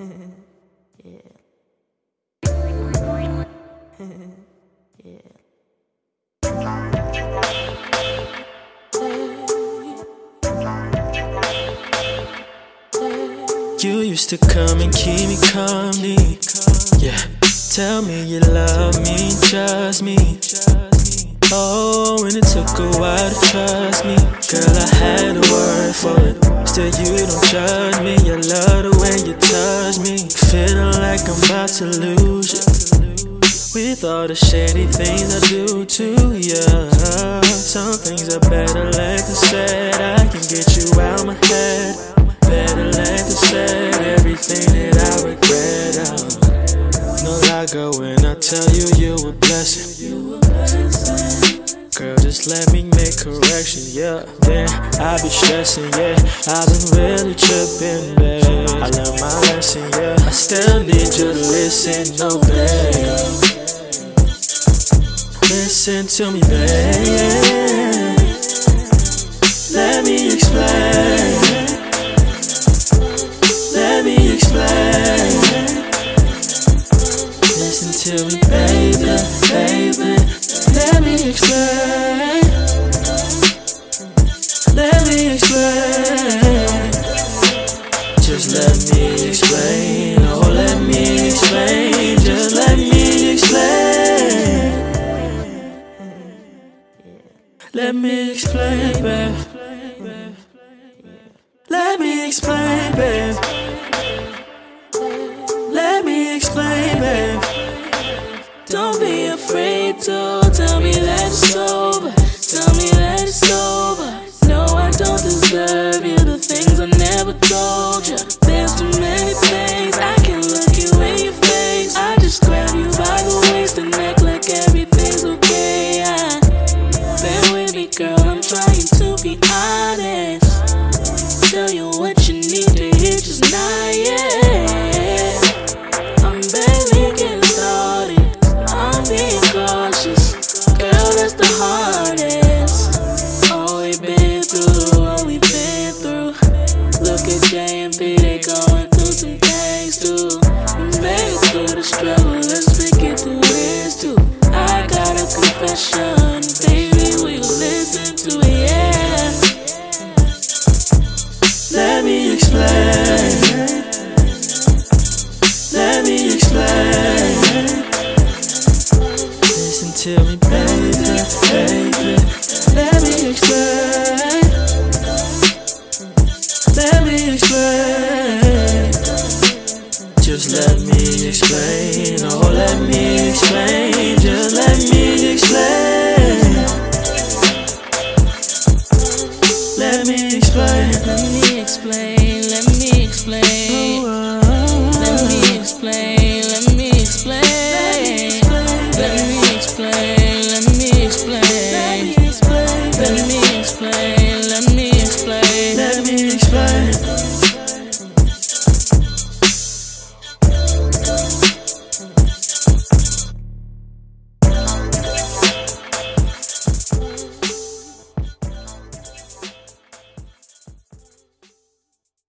You used to come and keep me company. Yeah, tell me you love me, trust me. Oh, and it took a while to trust me. Girl, I had a word for it. Still, you don't judge me. I love you touch me. Feeling like I'm about to lose you. With all the shady things I do to you. Some things are better left unsaid. I can get you out of my head. Better left unsaid. Everything that I regret. Oh. No lie, girl, when I tell you you a blessing. Girl, just let me make correction, yeah. Then I be stressing, yeah. I've been really tripping, babe. I learned my lesson, yeah. I still need you to listen, no, babe. Listen to me, babe. Let me explain, babe. Let me explain, babe. Let me explain, babe. Don't be afraid to tell me that it's over. Tell me that it's over. No, I don't deserve you. The things I never told you. Through this too. I got a confession, Let me explain. Oh, let me explain. Just let me explain. Let me explain. Let me explain, let me explain. Let me explain, let me explain. Let me explain, let me explain. Let me